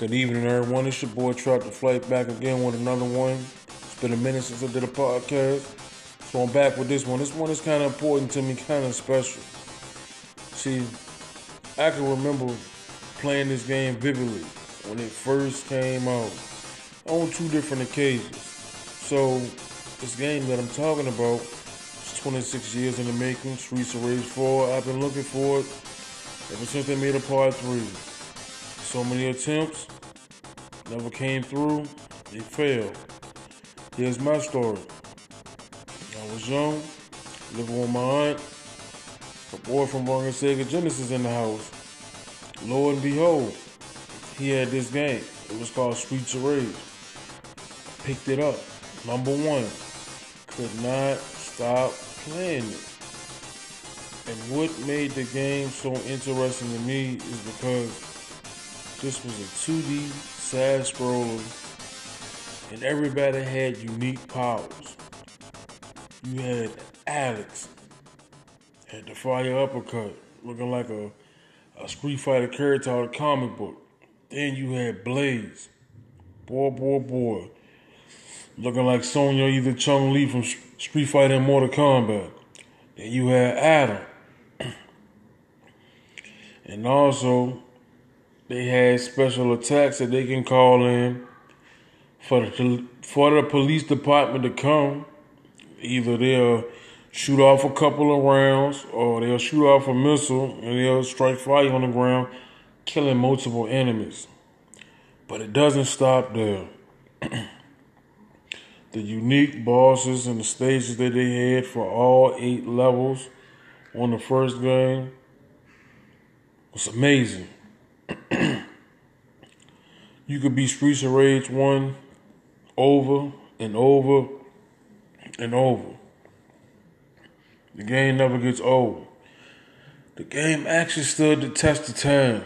Good evening, everyone. It's your boy Truck the Flight back again with another one. It's been a minute since I did a podcast, so I'm back with this one. This one is kind of important to me, kind of special. See, I can remember playing this game vividly when it first came out on two different occasions. So, this game that I'm talking about is 26 years in the making, Streets of Rage 4. I've been looking for it ever since they made a part 3. So many attempts, never came through, they failed. Here's my story. I was young, living with my aunt. A boy from Bargain Sega Genesis in the house. Lo and behold, he had this game. It was called Streets of Rage. Picked it up. Number one. Could not stop playing it. And what made the game so interesting to me is because this was a 2D side scroller, and everybody had unique powers. You had Alex, had the fire uppercut, looking like a, a Street Fighter character out of comic book. Then you had Blaze, boy, boy, boy, looking like Sonya, either Chun Li from Street Fighter and Mortal Kombat. Then you had Adam, and also they had special attacks that they can call in for the for the police department to come. Either they'll shoot off a couple of rounds, or they'll shoot off a missile and they'll strike fire on the ground, killing multiple enemies. But it doesn't stop there. the unique bosses and the stages that they had for all eight levels on the first game was amazing. You could be Streets of Rage 1 over and over and over. The game never gets old. The game actually stood the test of time.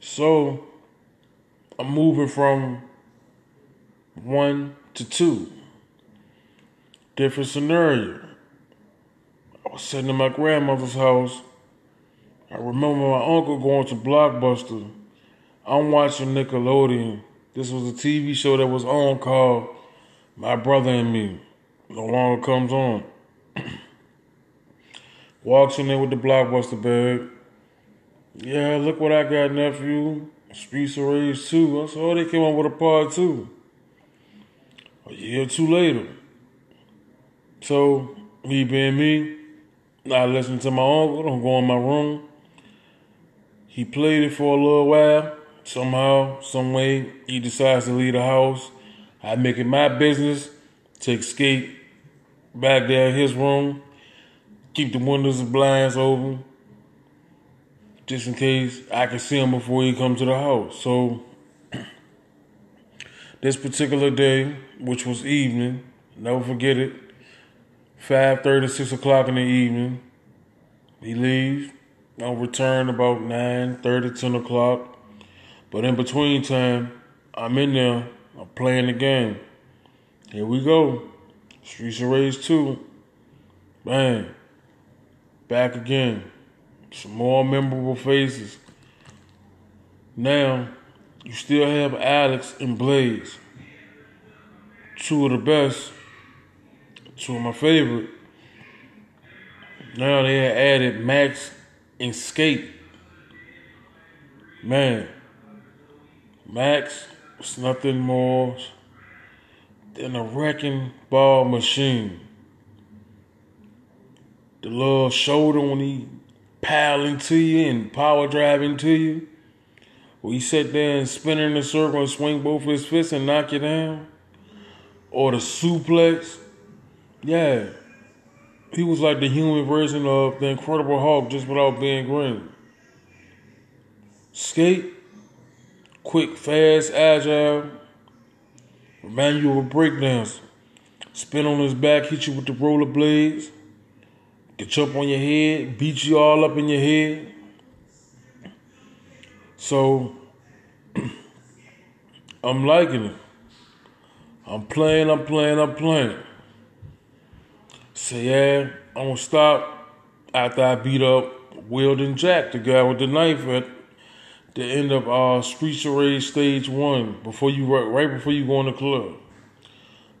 So, I'm moving from one to two. Different scenario. I was sitting in my grandmother's house I remember my uncle going to Blockbuster. I'm watching Nickelodeon. This was a TV show that was on called My Brother and Me. No longer comes on. Walks in there with the Blockbuster bag. Yeah, look what I got, nephew. Streets of Rage 2. I said, oh, they came up with a part 2. A year or two later. So, me being me, I listen to my uncle, I'm going in my room. He played it for a little while. Somehow, some way, he decides to leave the house. I make it my business to escape back there in his room, keep the windows and blinds open, just in case I can see him before he comes to the house. So, this particular day, which was evening, never forget it, 5.30, 6 o'clock in the evening, he leaves. I'll return about 9, 30, 10 o'clock. But in between time, I'm in there. I'm playing the game. Here we go. Streets of Rage 2. Bang. Back again. Some more memorable faces. Now, you still have Alex and Blaze. Two of the best. Two of my favorite. Now they added Max escape. Man, Max was nothing more than a wrecking ball machine. The little shoulder when he pile to you and power driving to you. Where he sit there and spin in a circle and swing both his fists and knock you down. Or the suplex. Yeah. He was like the human version of the Incredible Hulk, just without being green. Skate, quick, fast, agile. Remind you of a breakdancer. Spin on his back, hit you with the roller blades. Get you up on your head, beat you all up in your head. So, I'm liking it. I'm playing, I'm playing, I'm playing. Say, yeah, I'm gonna stop after I beat up Weldon Jack, the guy with the knife at the end of uh, Streets of Rage Stage One before you right before you go in the club.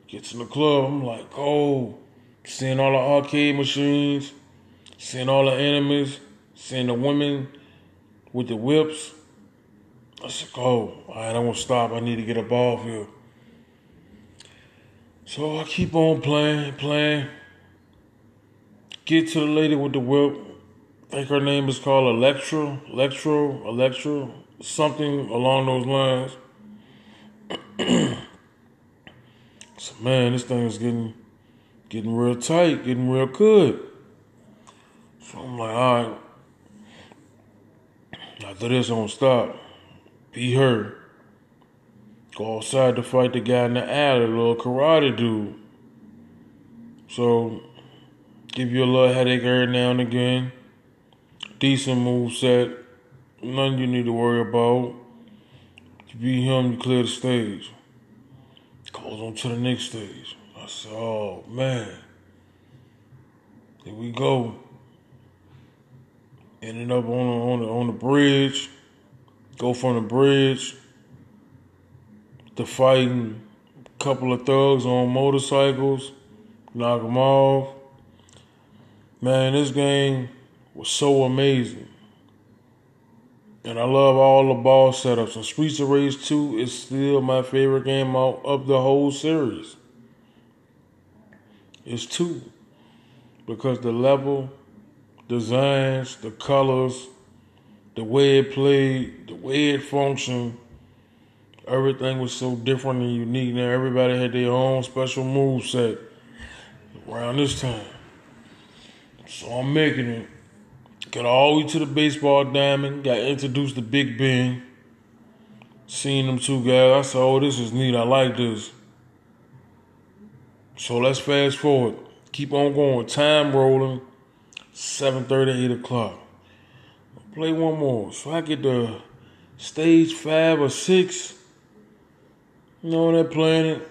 Gets in the club, I'm like, oh, seeing all the arcade machines, seeing all the enemies, seeing the women with the whips. I said, oh, all right, I won't stop. I need to get up off here. So I keep on playing, playing. Get to the lady with the whip. I think her name is called Electro, Electro, Electro, something along those lines. so man, this thing is getting getting real tight, getting real good. So I'm like, all right. After this, I'm gonna stop. Be her. Go outside to fight the guy in the alley, the little karate dude. So, give you a little headache every now and again decent move set. Nothing you need to worry about. You beat him, you clear the stage. Goes on to the next stage. I said, oh man. Here we go. Ended up on the, on the, on the bridge. Go from the bridge to fighting a couple of thugs on motorcycles. Knock them off. Man, this game was so amazing. And I love all the ball setups. And Streets of Rage 2 is still my favorite game out of the whole series. It's 2. Because the level, designs, the colors, the way it played, the way it functioned, everything was so different and unique. Now everybody had their own special move set around this time. So I'm making it Got all the way to the baseball diamond. Got introduced to Big Ben. Seeing them two guys, I said, "Oh, this is neat. I like this." So let's fast forward. Keep on going. Time rolling. 7:30, 8 o'clock. Play one more. So I get to stage five or six. You know, they're playing it.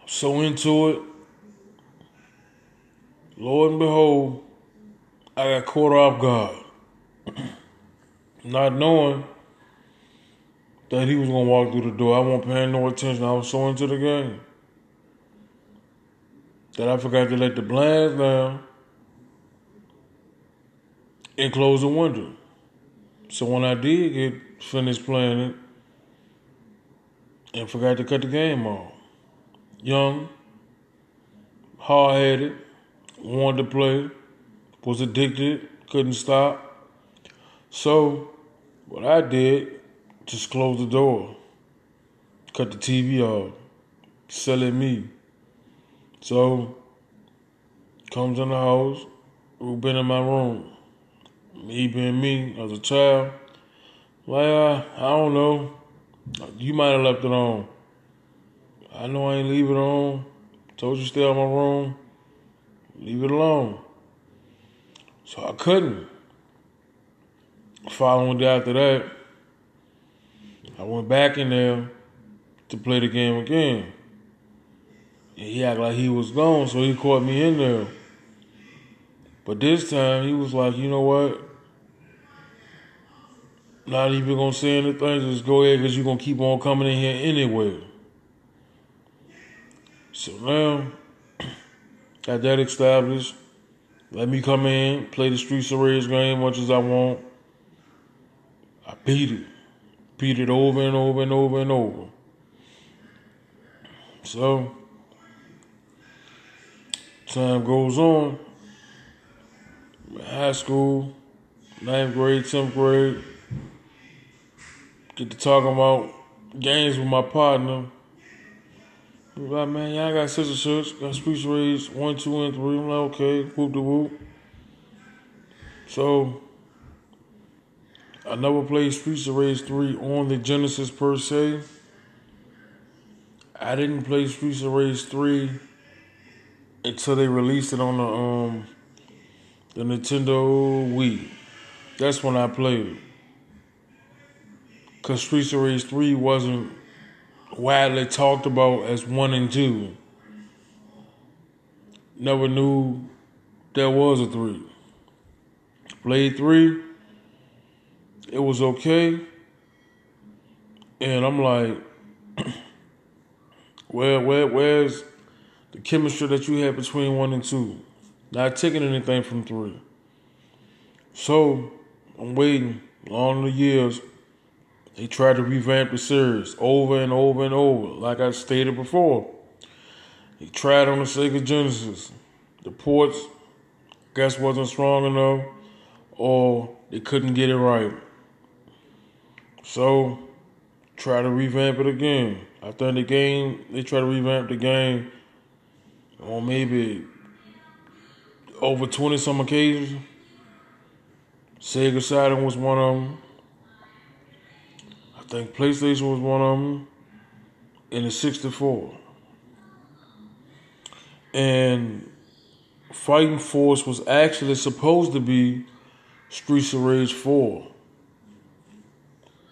I'm so into it. Lord and behold, I got caught off guard, not knowing that he was gonna walk through the door. I wasn't paying no attention. I was so into the game that I forgot to let the blinds down and close the window. So when I did get finished playing it and forgot to cut the game off, young, hard headed, wanted to play was addicted, couldn't stop. So, what I did, just close the door, cut the TV off, sell it me. So, comes in the house, we been in my room. Me being me as a child, uh, I don't know. You might have left it on. I know I ain't leave it on. Told you stay in my room. Leave it alone. So I couldn't. Following day after that, I went back in there to play the game again. And he acted like he was gone, so he caught me in there. But this time he was like, you know what? Not even gonna say anything, just go ahead because you're gonna keep on coming in here anyway. So now, got that established. Let me come in, play the Streets of Rage game much as I want. I beat it. Beat it over and over and over and over. So, time goes on. High school, ninth grade, tenth grade. Get to talking about games with my partner. Like, man, y'all got and such, got Streets Rage 1, 2, and 3. I'm like, okay, whoop the whoop. So, I never played Streets of Rage 3 on the Genesis per se. I didn't play Streets of Rage 3 until they released it on the um the Nintendo Wii. That's when I played. Cause Streets of Rage 3 wasn't widely talked about as one and two. Never knew there was a three. Played three. it was okay. And I'm like, where, where, where's the chemistry that you had between one and two? Not taking anything from three. So I'm waiting all the years. They tried to revamp the series over and over and over, like I stated before. They tried on the Sega Genesis. The ports, I guess, wasn't strong enough, or they couldn't get it right. So, try to revamp it again. I think the game, they try to revamp the game on maybe over 20 some occasions. Sega Saturn was one of them. I think PlayStation was one of them. In the 64. And Fighting Force was actually supposed to be Streets of Rage 4.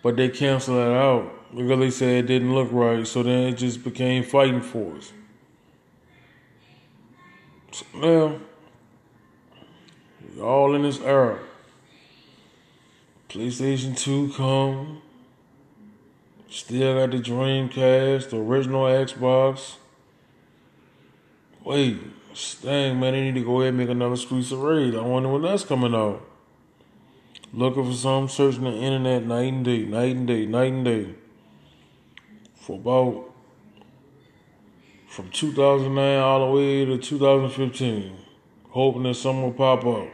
But they canceled it out because they said it didn't look right. So then it just became Fighting Force. So now, all in this era. PlayStation 2 come. Still got the Dreamcast, the original Xbox. Wait, dang man, they need to go ahead and make another Streets of Rage. I wonder when that's coming out. Looking for some, searching the internet night and day, night and day, night and day. For about from 2009 all the way to 2015, hoping that something will pop up.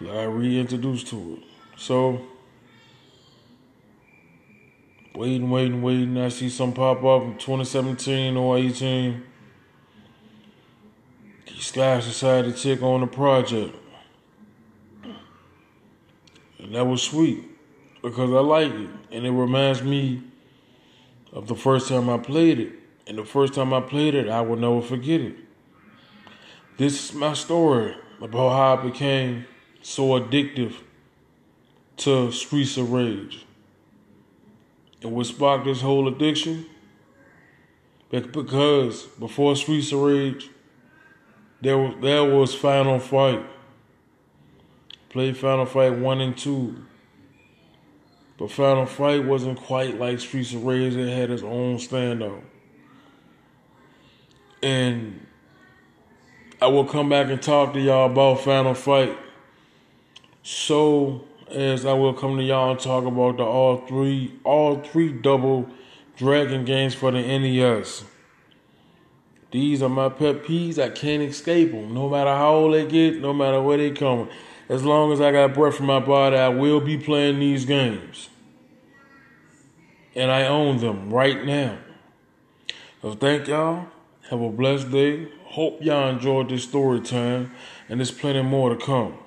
I reintroduced to it. So, waiting, waiting, waiting. I see some pop up in 2017 or 18. These guys decided to take on the project. And that was sweet because I like it. And it reminds me of the first time I played it. And the first time I played it, I will never forget it. This is my story about how I became so addictive to Streets of Rage. And what sparked this whole addiction? Because before Streets of Rage, there was, there was Final Fight. Played Final Fight 1 and 2. But Final Fight wasn't quite like Streets of Rage. It had its own standout. And I will come back and talk to y'all about Final Fight so as I will come to y'all and talk about the all three all three double dragon games for the NES. These are my pet peeves. I can't escape them. No matter how old they get, no matter where they come. As long as I got breath in my body, I will be playing these games. And I own them right now. So thank y'all. Have a blessed day. Hope y'all enjoyed this story time. And there's plenty more to come.